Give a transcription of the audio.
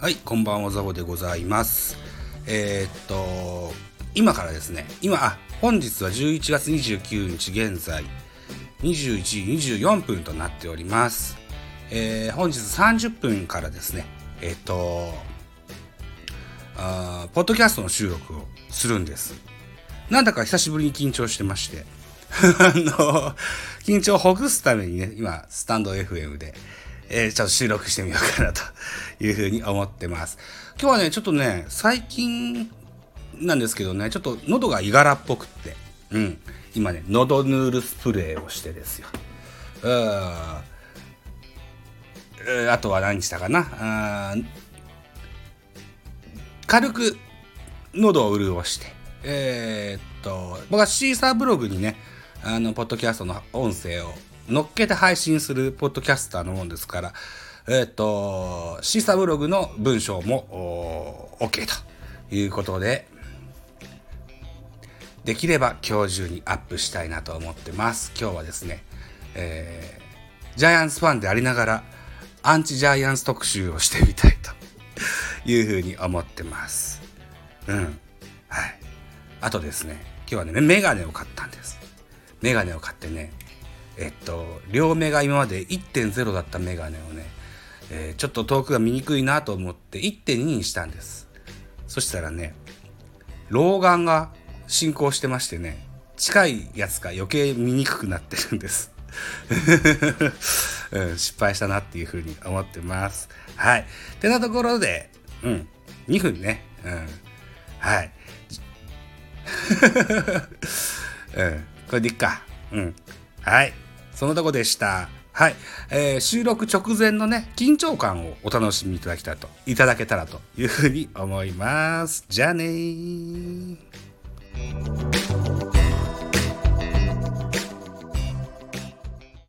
はい、こんばんは、ザボでございます。えーっと、今からですね、今、あ、本日は11月29日現在、21時24分となっております。えー本日30分からですね、えーっと、あポッドキャストの収録をするんです。なんだか久しぶりに緊張してまして、あの、緊張をほぐすためにね、今、スタンド FM で、えーちょっと収録してみようかなというふうに思ってます。今日はね、ちょっとね、最近なんですけどね、ちょっと喉がいがらっぽくって、うん、今ね、喉ヌールスプレーをしてですよ。うー。えーあとは何したかな？軽く喉を潤して、えーっと、僕はシーサーブログにね、あの、ポッドキャストの音声を乗っけて配信するポッドキャスターのもんですから、えーっと、シーサブログの文章も、お OK ということで、できれば今日中にアップしたいなと思ってます。今日はですね、えージャイアンツファンでありながら、アンチジャイアンツ特集をしてみたいというふうに思ってます。うん。はい。あとですね、今日はね、メガネを買ったんです。メガネを買ってね、えっと、両目が今まで1.0だったメガネをね、えーちょっと遠くが見にくいなと思って1.2にしたんです。そしたらね、老眼が進行してましてね、近いやつが余計見にくくなってるんです。うん、失敗したなっていうふうに思ってます。はい。ってなところで、うん、2分ね。うん。はい。うん、これでいっか。うん。はい。そのとこでした。はい。えー収録直前のね、緊張感をお楽しみいただきたいと、いただけたらというふうに思います。じゃあねー。